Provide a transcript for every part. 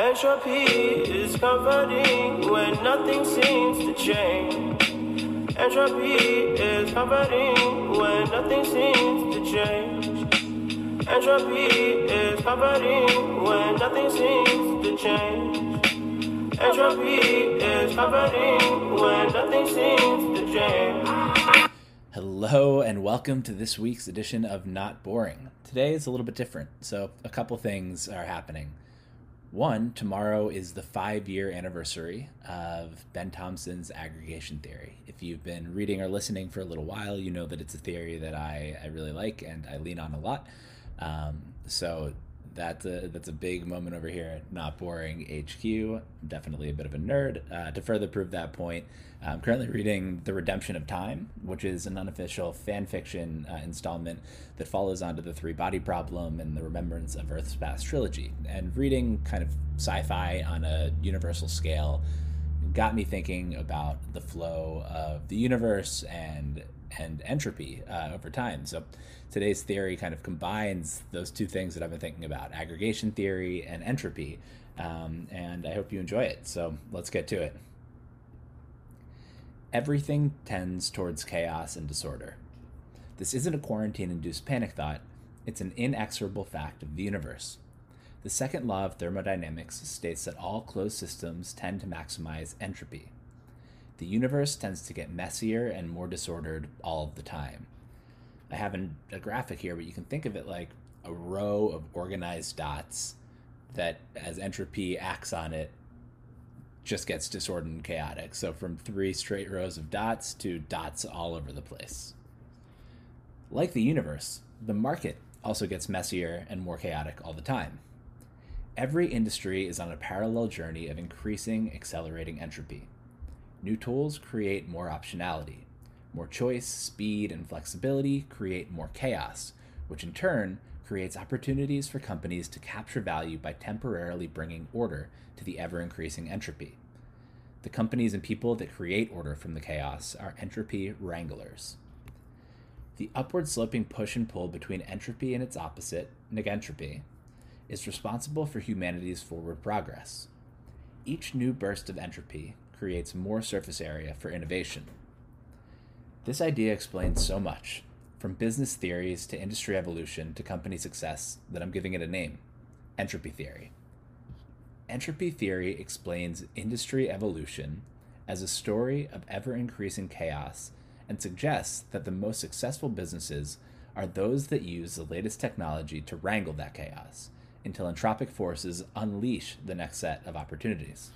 Entropy is comforting when nothing seems to change. Entropy is comforting when nothing seems to change. Entropy is comforting when nothing seems to change. Entropy is comforting when nothing seems to change. Hello, and welcome to this week's edition of Not Boring. Today is a little bit different, so a couple things are happening. One, tomorrow is the five year anniversary of Ben Thompson's aggregation theory. If you've been reading or listening for a little while, you know that it's a theory that I, I really like and I lean on a lot. Um, so that's a, that's a big moment over here Not Boring HQ. Definitely a bit of a nerd. Uh, to further prove that point, I'm currently reading The Redemption of Time, which is an unofficial fan fiction uh, installment that follows onto the Three Body Problem and the Remembrance of Earth's Past trilogy. And reading kind of sci fi on a universal scale got me thinking about the flow of the universe and and entropy uh, over time. So today's theory kind of combines those two things that I've been thinking about: aggregation theory and entropy. Um, and I hope you enjoy it. So let's get to it. Everything tends towards chaos and disorder. This isn't a quarantine induced panic thought, it's an inexorable fact of the universe. The second law of thermodynamics states that all closed systems tend to maximize entropy. The universe tends to get messier and more disordered all of the time. I have an, a graphic here, but you can think of it like a row of organized dots that, as entropy acts on it, just gets disordered and chaotic. So from three straight rows of dots to dots all over the place. Like the universe, the market also gets messier and more chaotic all the time. Every industry is on a parallel journey of increasing, accelerating entropy. New tools create more optionality. More choice, speed, and flexibility create more chaos, which in turn creates opportunities for companies to capture value by temporarily bringing order to the ever increasing entropy. The companies and people that create order from the chaos are entropy wranglers. The upward sloping push and pull between entropy and its opposite, negentropy, is responsible for humanity's forward progress. Each new burst of entropy creates more surface area for innovation. This idea explains so much, from business theories to industry evolution to company success, that I'm giving it a name entropy theory. Entropy theory explains industry evolution as a story of ever increasing chaos and suggests that the most successful businesses are those that use the latest technology to wrangle that chaos until entropic forces unleash the next set of opportunities.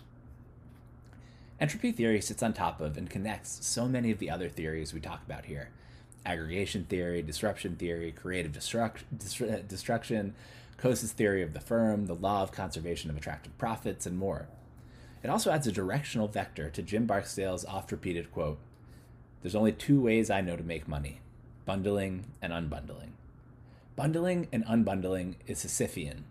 Entropy theory sits on top of and connects so many of the other theories we talk about here aggregation theory, disruption theory, creative destruct- destru- uh, destruction, Coase's theory of the firm, the law of conservation of attractive profits, and more. It also adds a directional vector to Jim Barksdale's oft repeated quote There's only two ways I know to make money bundling and unbundling. Bundling and unbundling is Sisyphean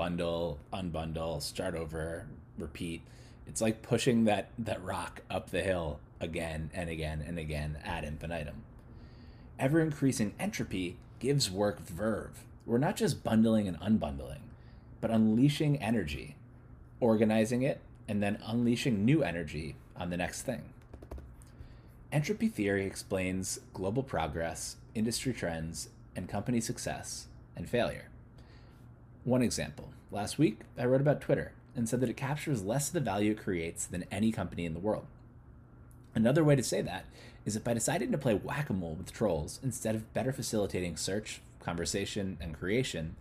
bundle, unbundle, start over, repeat. It's like pushing that, that rock up the hill again and again and again ad infinitum ever increasing entropy gives work verve. We're not just bundling and unbundling, but unleashing energy, organizing it, and then unleashing new energy on the next thing. Entropy theory explains global progress, industry trends, and company success and failure. One example last week, I wrote about Twitter and said that it captures less of the value it creates than any company in the world. Another way to say that is that by deciding to play whack a mole with trolls instead of better facilitating search, conversation, and creation,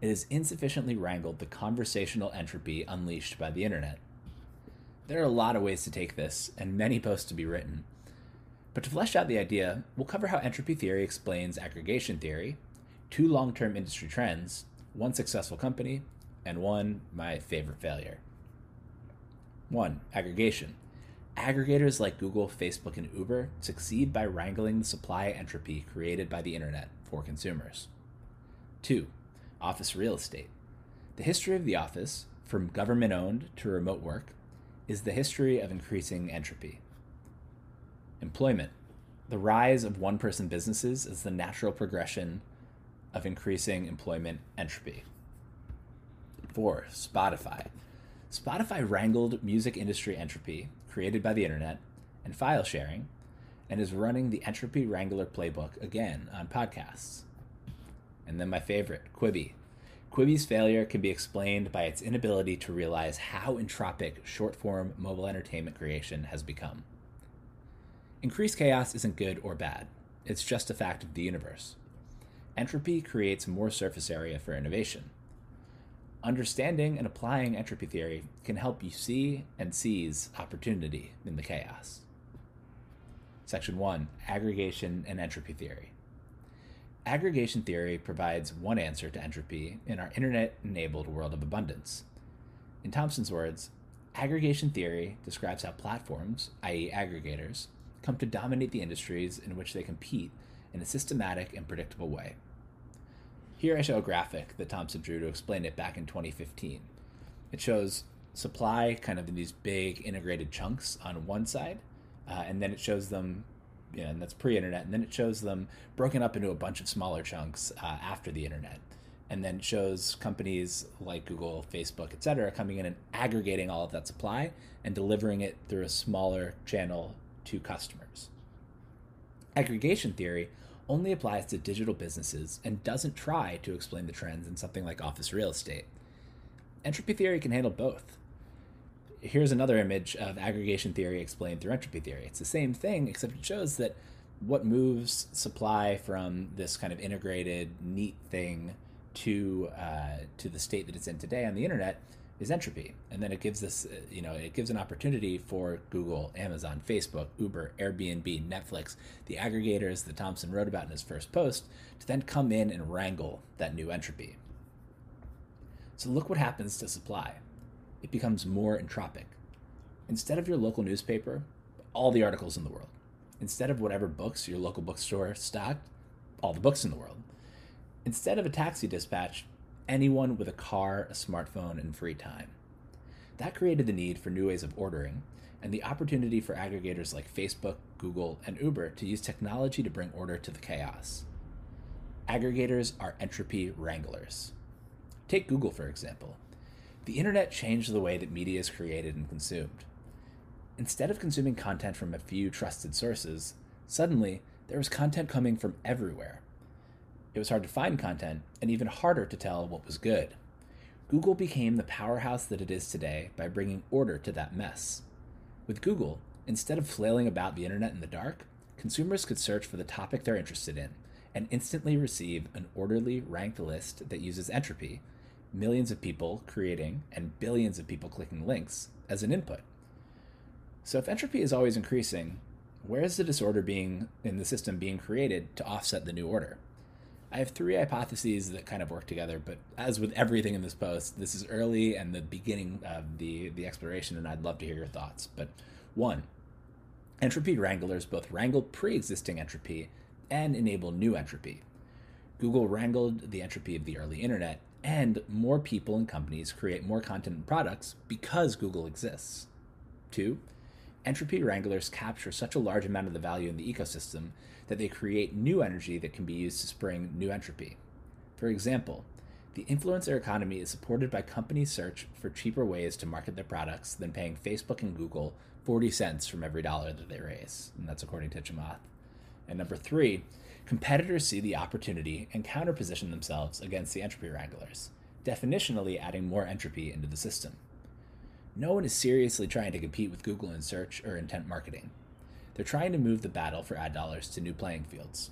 it has insufficiently wrangled the conversational entropy unleashed by the internet. There are a lot of ways to take this, and many posts to be written. But to flesh out the idea, we'll cover how entropy theory explains aggregation theory, two long term industry trends, one successful company, and one, my favorite failure. 1. Aggregation. Aggregators like Google, Facebook, and Uber succeed by wrangling the supply entropy created by the internet for consumers. 2. Office real estate. The history of the office, from government owned to remote work, is the history of increasing entropy. Employment. The rise of one person businesses is the natural progression of increasing employment entropy. 4. Spotify. Spotify wrangled music industry entropy created by the internet and file sharing and is running the Entropy Wrangler playbook again on podcasts. And then my favorite, Quibi. Quibi's failure can be explained by its inability to realize how entropic short form mobile entertainment creation has become. Increased chaos isn't good or bad, it's just a fact of the universe. Entropy creates more surface area for innovation. Understanding and applying entropy theory can help you see and seize opportunity in the chaos. Section 1 Aggregation and Entropy Theory. Aggregation theory provides one answer to entropy in our internet enabled world of abundance. In Thompson's words, aggregation theory describes how platforms, i.e., aggregators, come to dominate the industries in which they compete in a systematic and predictable way. Here I show a graphic that Thompson drew to explain it back in 2015. It shows supply kind of in these big integrated chunks on one side, uh, and then it shows them you know, and that's pre-internet, and then it shows them broken up into a bunch of smaller chunks uh, after the internet, and then shows companies like Google, Facebook, etc., coming in and aggregating all of that supply and delivering it through a smaller channel to customers. Aggregation theory only applies to digital businesses and doesn't try to explain the trends in something like office real estate. Entropy theory can handle both here's another image of aggregation theory explained through entropy theory. It's the same thing, except it shows that what moves supply from this kind of integrated, neat thing to uh, to the state that it's in today on the internet is entropy, and then it gives this, uh, you know, it gives an opportunity for Google, Amazon, Facebook, Uber, Airbnb, Netflix, the aggregators that Thompson wrote about in his first post, to then come in and wrangle that new entropy. So look what happens to supply it becomes more entropic. Instead of your local newspaper, all the articles in the world. Instead of whatever books your local bookstore stocked, all the books in the world. Instead of a taxi dispatch, anyone with a car, a smartphone, and free time. That created the need for new ways of ordering and the opportunity for aggregators like Facebook, Google, and Uber to use technology to bring order to the chaos. Aggregators are entropy wranglers. Take Google, for example the internet changed the way that media is created and consumed. Instead of consuming content from a few trusted sources, suddenly there was content coming from everywhere. It was hard to find content and even harder to tell what was good. Google became the powerhouse that it is today by bringing order to that mess. With Google, instead of flailing about the internet in the dark, consumers could search for the topic they're interested in and instantly receive an orderly ranked list that uses entropy millions of people creating and billions of people clicking links as an input. So if entropy is always increasing, where is the disorder being in the system being created to offset the new order? I have three hypotheses that kind of work together, but as with everything in this post, this is early and the beginning of the, the exploration, and I'd love to hear your thoughts. But one, entropy wranglers both wrangle pre existing entropy and enable new entropy. Google wrangled the entropy of the early internet and more people and companies create more content and products because Google exists. Two, entropy wranglers capture such a large amount of the value in the ecosystem that they create new energy that can be used to spring new entropy. For example, the influencer economy is supported by companies' search for cheaper ways to market their products than paying Facebook and Google 40 cents from every dollar that they raise. And that's according to Chamath. And number three, competitors see the opportunity and counterposition themselves against the entropy wranglers, definitionally adding more entropy into the system. No one is seriously trying to compete with Google in search or intent marketing. They're trying to move the battle for ad dollars to new playing fields.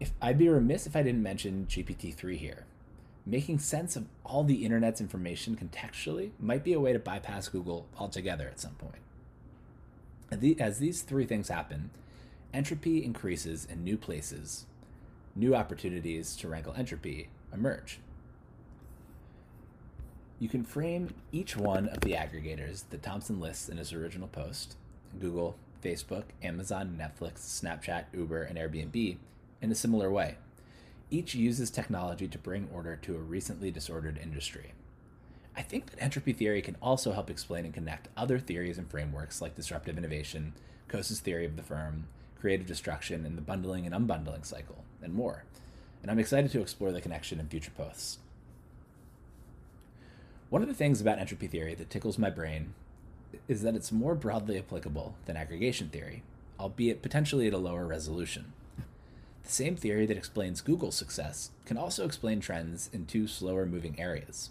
If I'd be remiss if I didn't mention GPT-3 here. Making sense of all the internet's information contextually might be a way to bypass Google altogether at some point. As these three things happen, entropy increases in new places, new opportunities to wrangle entropy emerge. You can frame each one of the aggregators that Thompson lists in his original post Google, Facebook, Amazon, Netflix, Snapchat, Uber, and Airbnb in a similar way. Each uses technology to bring order to a recently disordered industry. I think that entropy theory can also help explain and connect other theories and frameworks like disruptive innovation, Coase's theory of the firm, creative destruction, and the bundling and unbundling cycle, and more. And I'm excited to explore the connection in future posts. One of the things about entropy theory that tickles my brain is that it's more broadly applicable than aggregation theory, albeit potentially at a lower resolution. The same theory that explains Google's success can also explain trends in two slower moving areas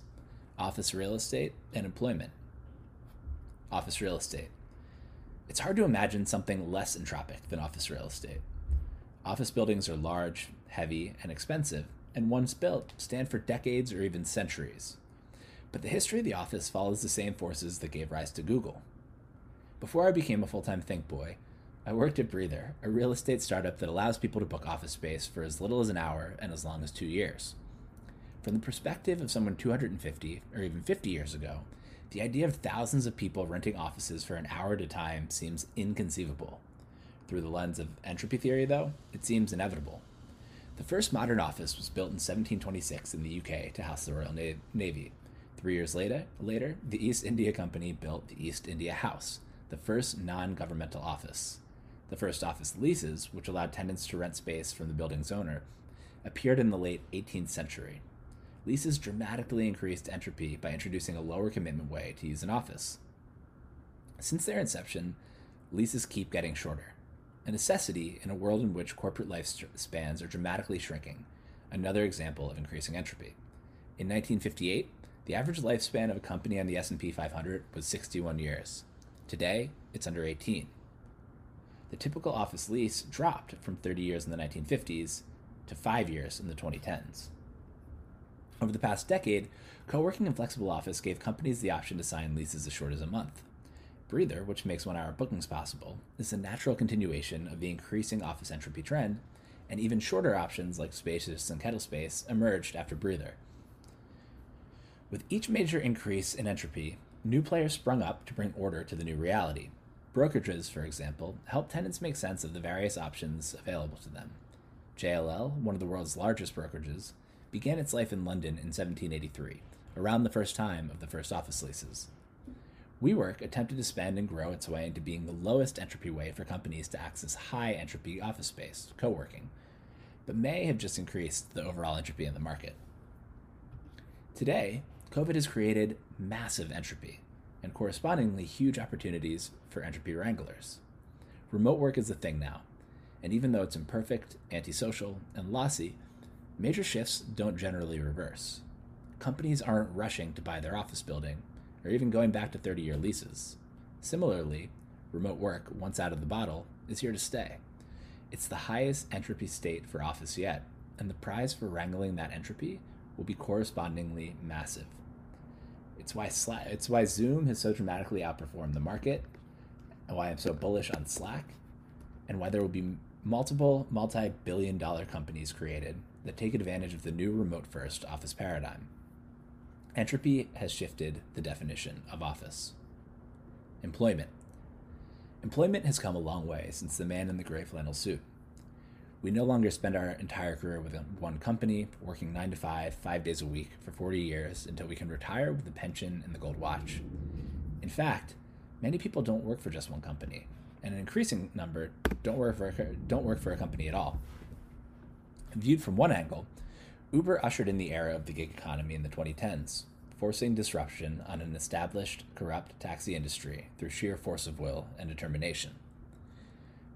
office real estate and employment. Office real estate. It's hard to imagine something less entropic than office real estate. Office buildings are large, heavy, and expensive, and once built, stand for decades or even centuries. But the history of the office follows the same forces that gave rise to Google. Before I became a full time Think Boy, I worked at Breather, a real estate startup that allows people to book office space for as little as an hour and as long as two years. From the perspective of someone 250 or even 50 years ago, the idea of thousands of people renting offices for an hour at a time seems inconceivable. Through the lens of entropy theory, though, it seems inevitable. The first modern office was built in 1726 in the UK to house the Royal Navy. Three years later, later, the East India Company built the East India House, the first non governmental office. The first office leases, which allowed tenants to rent space from the building's owner, appeared in the late 18th century. Leases dramatically increased entropy by introducing a lower commitment way to use an office. Since their inception, leases keep getting shorter, a necessity in a world in which corporate lifespans are dramatically shrinking, another example of increasing entropy. In 1958, the average lifespan of a company on the S&P 500 was 61 years. Today, it's under 18. The typical office lease dropped from 30 years in the 1950s to 5 years in the 2010s. Over the past decade, co working and flexible office gave companies the option to sign leases as short as a month. Breather, which makes one hour bookings possible, is a natural continuation of the increasing office entropy trend, and even shorter options like Spacious and Kettlespace emerged after Breather. With each major increase in entropy, new players sprung up to bring order to the new reality. Brokerages, for example, help tenants make sense of the various options available to them. JLL, one of the world's largest brokerages, began its life in London in 1783, around the first time of the first office leases. WeWork attempted to spend and grow its way into being the lowest entropy way for companies to access high entropy office space, co working, but may have just increased the overall entropy in the market. Today, COVID has created massive entropy and correspondingly huge opportunities for entropy wranglers. Remote work is a thing now, and even though it's imperfect, antisocial, and lossy, Major shifts don't generally reverse. Companies aren't rushing to buy their office building, or even going back to 30 year leases. Similarly, remote work, once out of the bottle, is here to stay. It's the highest entropy state for office yet, and the prize for wrangling that entropy will be correspondingly massive. It's why Slack, it's why Zoom has so dramatically outperformed the market, and why I'm so bullish on Slack, and why there will be multiple multi-billion dollar companies created that take advantage of the new remote first office paradigm. Entropy has shifted the definition of office. Employment. Employment has come a long way since the man in the gray flannel suit. We no longer spend our entire career with one company, working 9 to 5, 5 days a week for 40 years until we can retire with the pension and the gold watch. In fact, many people don't work for just one company, and an increasing number don't work for a, don't work for a company at all. Viewed from one angle, Uber ushered in the era of the gig economy in the 2010s, forcing disruption on an established, corrupt taxi industry through sheer force of will and determination.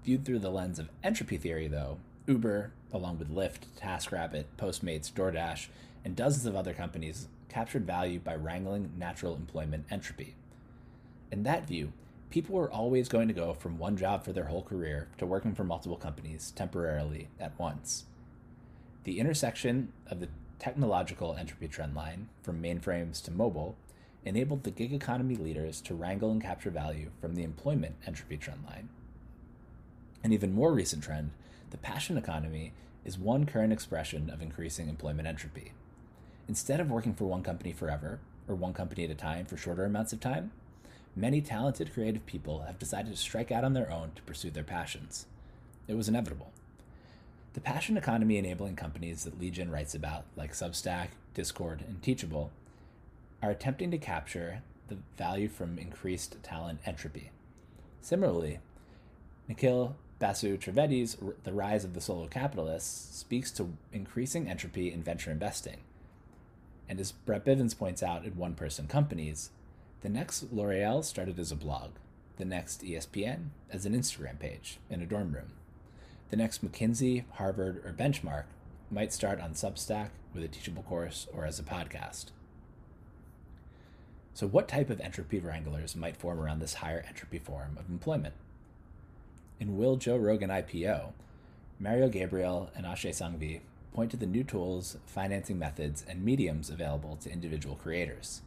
Viewed through the lens of entropy theory, though, Uber, along with Lyft, TaskRabbit, Postmates, DoorDash, and dozens of other companies, captured value by wrangling natural employment entropy. In that view, people were always going to go from one job for their whole career to working for multiple companies temporarily at once. The intersection of the technological entropy trendline, from mainframes to mobile, enabled the gig economy leaders to wrangle and capture value from the employment entropy trendline. An even more recent trend, the passion economy, is one current expression of increasing employment entropy. Instead of working for one company forever, or one company at a time for shorter amounts of time, many talented creative people have decided to strike out on their own to pursue their passions. It was inevitable. The passion economy enabling companies that Li Jin writes about, like Substack, Discord, and Teachable, are attempting to capture the value from increased talent entropy. Similarly, Nikhil Basu Trivedi's The Rise of the Solo Capitalist speaks to increasing entropy in venture investing. And as Brett Bivens points out in one person companies, the next L'Oreal started as a blog, the next ESPN as an Instagram page in a dorm room. The next McKinsey, Harvard, or Benchmark might start on Substack with a teachable course or as a podcast. So, what type of entropy wranglers might form around this higher entropy form of employment? In Will Joe Rogan IPO, Mario Gabriele and Akshay Sanghvi point to the new tools, financing methods, and mediums available to individual creators.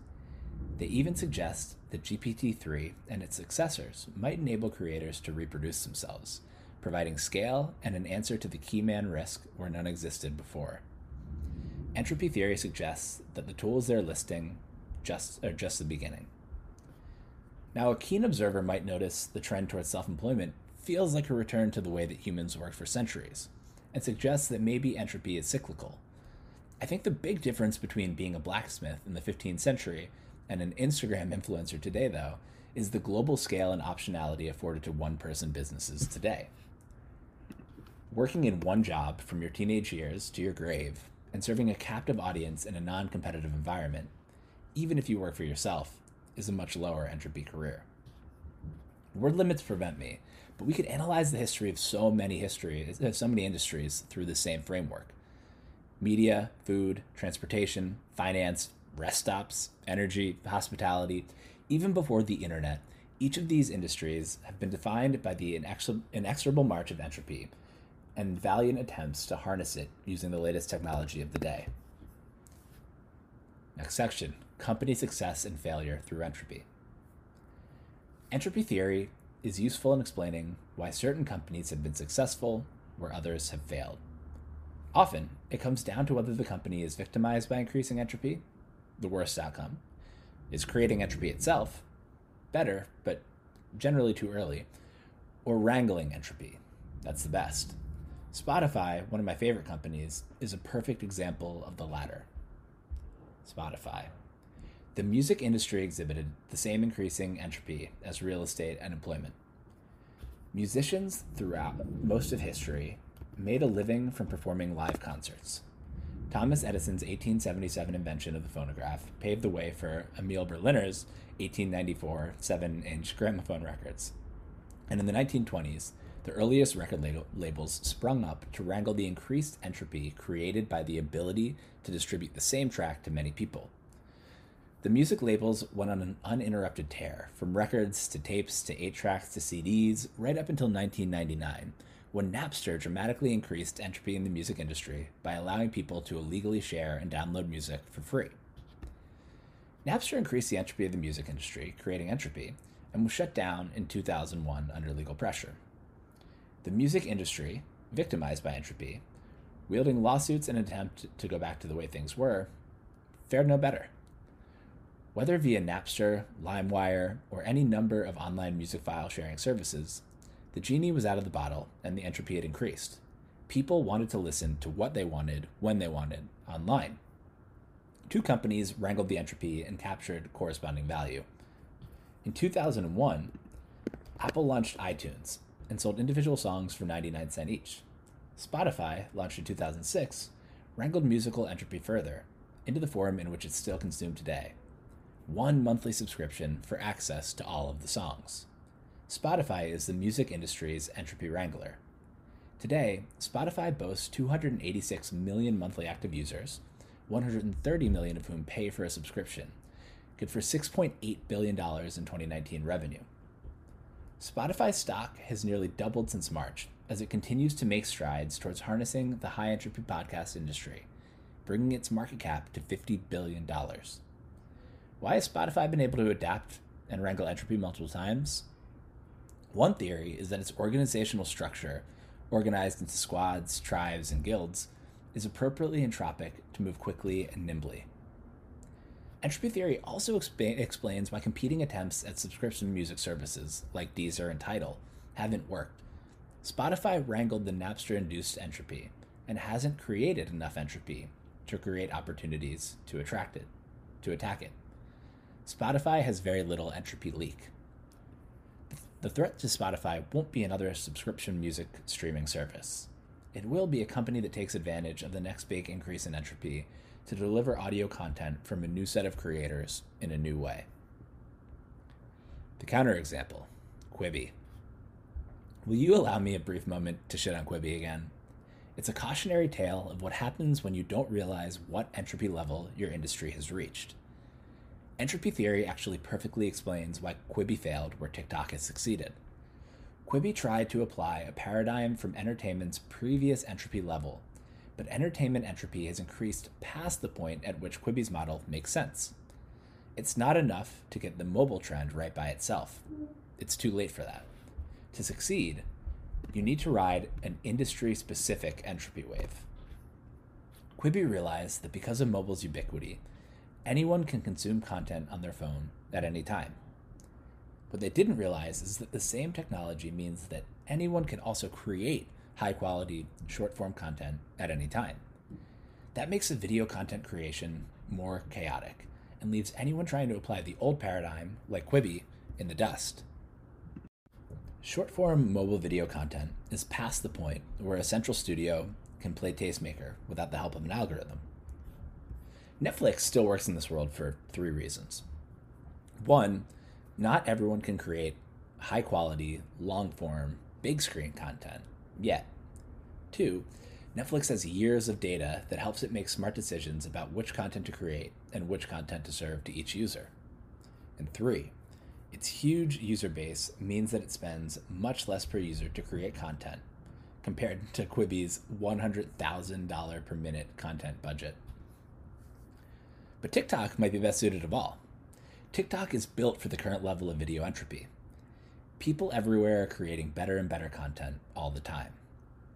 They even suggest that GPT 3 and its successors might enable creators to reproduce themselves, providing scale and an answer to the key man risk where none existed before. Entropy theory suggests that the tools they're listing just are just the beginning. Now, a keen observer might notice the trend towards self employment feels like a return to the way that humans worked for centuries, and suggests that maybe entropy is cyclical. I think the big difference between being a blacksmith in the 15th century and an Instagram influencer today, though, is the global scale and optionality afforded to one person businesses today. Working in one job from your teenage years to your grave and serving a captive audience in a non competitive environment, even if you work for yourself, is a much lower entropy career. Word limits prevent me, but we could analyze the history of so many histories, uh, so many industries through the same framework. Media, food, transportation, finance, rest stops, energy, hospitality, even before the internet, each of these industries have been defined by the inexorable march of entropy and valiant attempts to harness it using the latest technology of the day. Next section Company Success and Failure Through Entropy. Entropy theory is useful in explaining why certain companies have been successful where others have failed. Often, it comes down to whether the company is victimized by increasing entropy, the worst outcome, is creating entropy itself, better, but generally too early, or wrangling entropy, that's the best. Spotify, one of my favorite companies, is a perfect example of the latter. Spotify. The music industry exhibited the same increasing entropy as real estate and employment. Musicians throughout most of history made a living from performing live concerts. Thomas Edison's 1877 invention of the phonograph paved the way for Emil Berliner's 1894 7 inch gramophone records. And in the 1920s, the earliest record labels sprung up to wrangle the increased entropy created by the ability to distribute the same track to many people. The music labels went on an uninterrupted tear, from records to tapes to 8 tracks to CDs, right up until 1999, when Napster dramatically increased entropy in the music industry by allowing people to illegally share and download music for free. Napster increased the entropy of the music industry, creating entropy, and was shut down in 2001 under legal pressure. The music industry, victimized by entropy, wielding lawsuits in an attempt to go back to the way things were, fared no better. Whether via Napster, LimeWire, or any number of online music file sharing services, the genie was out of the bottle and the entropy had increased. People wanted to listen to what they wanted when they wanted online. Two companies wrangled the entropy and captured corresponding value. In 2001, Apple launched iTunes and sold individual songs for 99 cents each. Spotify, launched in 2006, wrangled musical entropy further into the form in which it's still consumed today one monthly subscription for access to all of the songs. Spotify is the music industry's entropy wrangler. Today, Spotify boasts 286 million monthly active users, 130 million of whom pay for a subscription, good for $6.8 billion in 2019 revenue. Spotify stock has nearly doubled since March as it continues to make strides towards harnessing the high entropy podcast industry, bringing its market cap to $50 billion. Why has Spotify been able to adapt and wrangle entropy multiple times? One theory is that its organizational structure, organized into squads, tribes, and guilds, is appropriately entropic to move quickly and nimbly. Entropy theory also expa- explains why competing attempts at subscription music services like Deezer and Tidal haven't worked. Spotify wrangled the Napster induced entropy and hasn't created enough entropy to create opportunities to attract it, to attack it. Spotify has very little entropy leak. The threat to Spotify won't be another subscription music streaming service. It will be a company that takes advantage of the next big increase in entropy to deliver audio content from a new set of creators in a new way. The counterexample Quibi. Will you allow me a brief moment to shit on Quibi again? It's a cautionary tale of what happens when you don't realize what entropy level your industry has reached. Entropy theory actually perfectly explains why Quibi failed where TikTok has succeeded. Quibi tried to apply a paradigm from entertainment's previous entropy level, but entertainment entropy has increased past the point at which Quibi's model makes sense. It's not enough to get the mobile trend right by itself. It's too late for that. To succeed, you need to ride an industry specific entropy wave. Quibi realized that because of mobile's ubiquity, anyone can consume content on their phone at any time. What they didn't realize is that the same technology means that anyone can also create high quality short form content at any time. That makes the video content creation more chaotic and leaves anyone trying to apply the old paradigm, like Quibi, in the dust. Short form mobile video content is past the point where a central studio can play tastemaker without the help of an algorithm. Netflix still works in this world for three reasons. One, not everyone can create high quality, long form, big screen content yet. Two, Netflix has years of data that helps it make smart decisions about which content to create and which content to serve to each user. And three, its huge user base means that it spends much less per user to create content compared to Quibi's $100,000 per minute content budget. But TikTok might be best suited of all. TikTok is built for the current level of video entropy. People everywhere are creating better and better content all the time.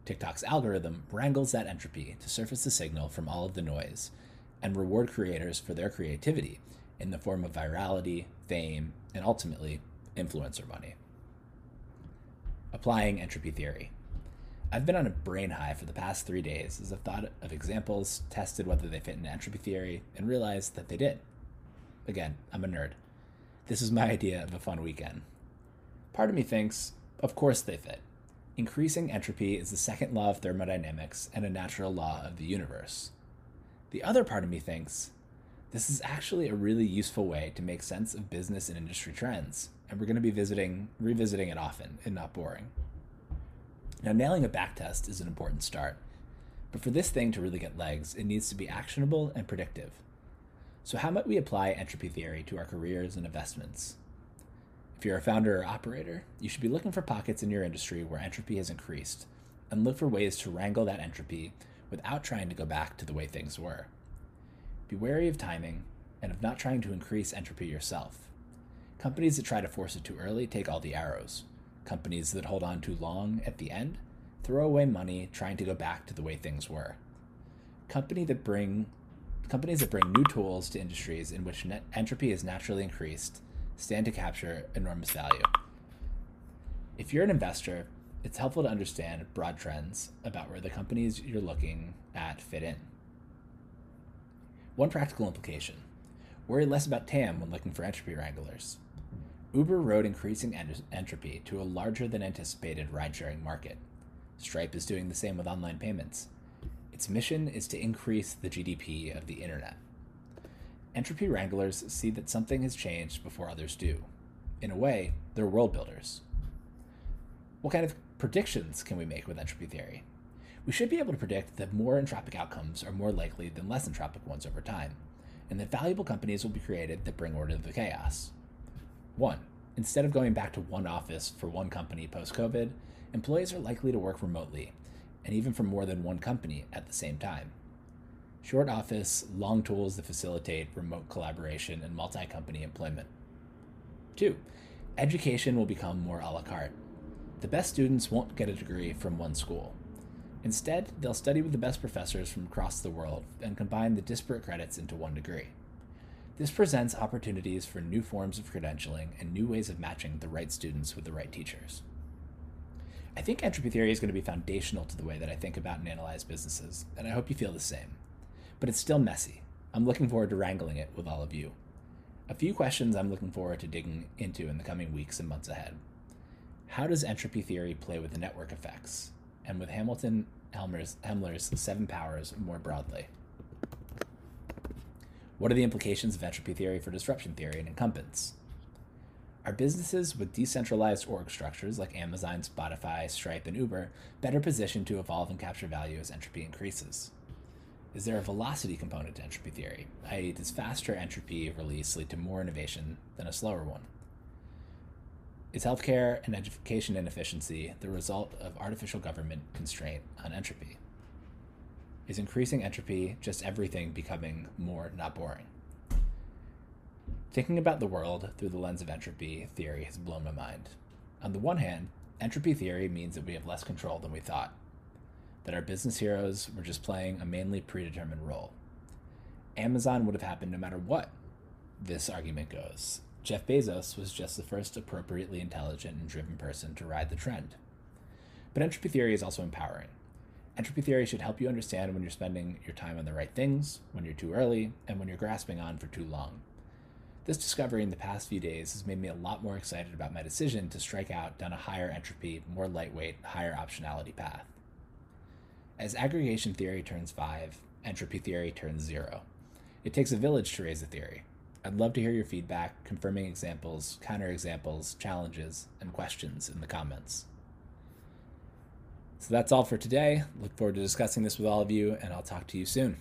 TikTok's algorithm wrangles that entropy to surface the signal from all of the noise and reward creators for their creativity in the form of virality, fame, and ultimately, influencer money. Applying entropy theory. I've been on a brain high for the past three days as I've thought of examples, tested whether they fit into entropy theory, and realized that they did. Again, I'm a nerd. This is my idea of a fun weekend. Part of me thinks, of course they fit. Increasing entropy is the second law of thermodynamics and a natural law of the universe. The other part of me thinks, this is actually a really useful way to make sense of business and industry trends, and we're going to be visiting revisiting it often and not boring. Now, nailing a backtest is an important start, but for this thing to really get legs, it needs to be actionable and predictive. So, how might we apply entropy theory to our careers and investments? If you're a founder or operator, you should be looking for pockets in your industry where entropy has increased and look for ways to wrangle that entropy without trying to go back to the way things were. Be wary of timing and of not trying to increase entropy yourself. Companies that try to force it too early take all the arrows. Companies that hold on too long at the end throw away money trying to go back to the way things were. Company that bring companies that bring new tools to industries in which entropy is naturally increased stand to capture enormous value. If you're an investor, it's helpful to understand broad trends about where the companies you're looking at fit in. One practical implication worry less about TAM when looking for entropy wranglers. Uber rode increasing ent- entropy to a larger than anticipated ride sharing market. Stripe is doing the same with online payments. Its mission is to increase the GDP of the internet. Entropy wranglers see that something has changed before others do. In a way, they're world builders. What kind of predictions can we make with entropy theory? we should be able to predict that more entropic outcomes are more likely than less entropic ones over time, and that valuable companies will be created that bring order to the chaos. 1. Instead of going back to one office for one company post COVID, employees are likely to work remotely, and even from more than one company at the same time. Short office, long tools that facilitate remote collaboration and multi company employment. 2. Education will become more a la carte. The best students won't get a degree from one school. Instead, they'll study with the best professors from across the world and combine the disparate credits into one degree. This presents opportunities for new forms of credentialing and new ways of matching the right students with the right teachers. I think entropy theory is going to be foundational to the way that I think about and analyze businesses, and I hope you feel the same. But it's still messy. I'm looking forward to wrangling it with all of you. A few questions I'm looking forward to digging into in the coming weeks and months ahead. How does entropy theory play with the network effects? and with Hamilton Helmer's, Hemler's seven powers more broadly. What are the implications of entropy theory for disruption theory and incumbents? Are businesses with decentralized org structures like Amazon, Spotify, Stripe, and Uber better positioned to evolve and capture value as entropy increases? Is there a velocity component to entropy theory, i.e., does faster entropy release lead to more innovation than a slower one? Is healthcare and education inefficiency the result of artificial government constraint on entropy? Is increasing entropy just everything becoming more not boring? Thinking about the world through the lens of entropy theory has blown my mind. On the one hand, entropy theory means that we have less control than we thought, that our business heroes were just playing a mainly predetermined role. Amazon would have happened no matter what, this argument goes. Jeff Bezos was just the first appropriately intelligent and driven person to ride the trend. But entropy theory is also empowering. Entropy theory should help you understand when you're spending your time on the right things, when you're too early, and when you're grasping on for too long. This discovery in the past few days has made me a lot more excited about my decision to strike out down a higher entropy, more lightweight, higher optionality path. As aggregation theory turns five, entropy theory turns zero. It takes a village to raise a theory. I'd love to hear your feedback, confirming examples, counterexamples, challenges, and questions in the comments. So that's all for today. Look forward to discussing this with all of you, and I'll talk to you soon.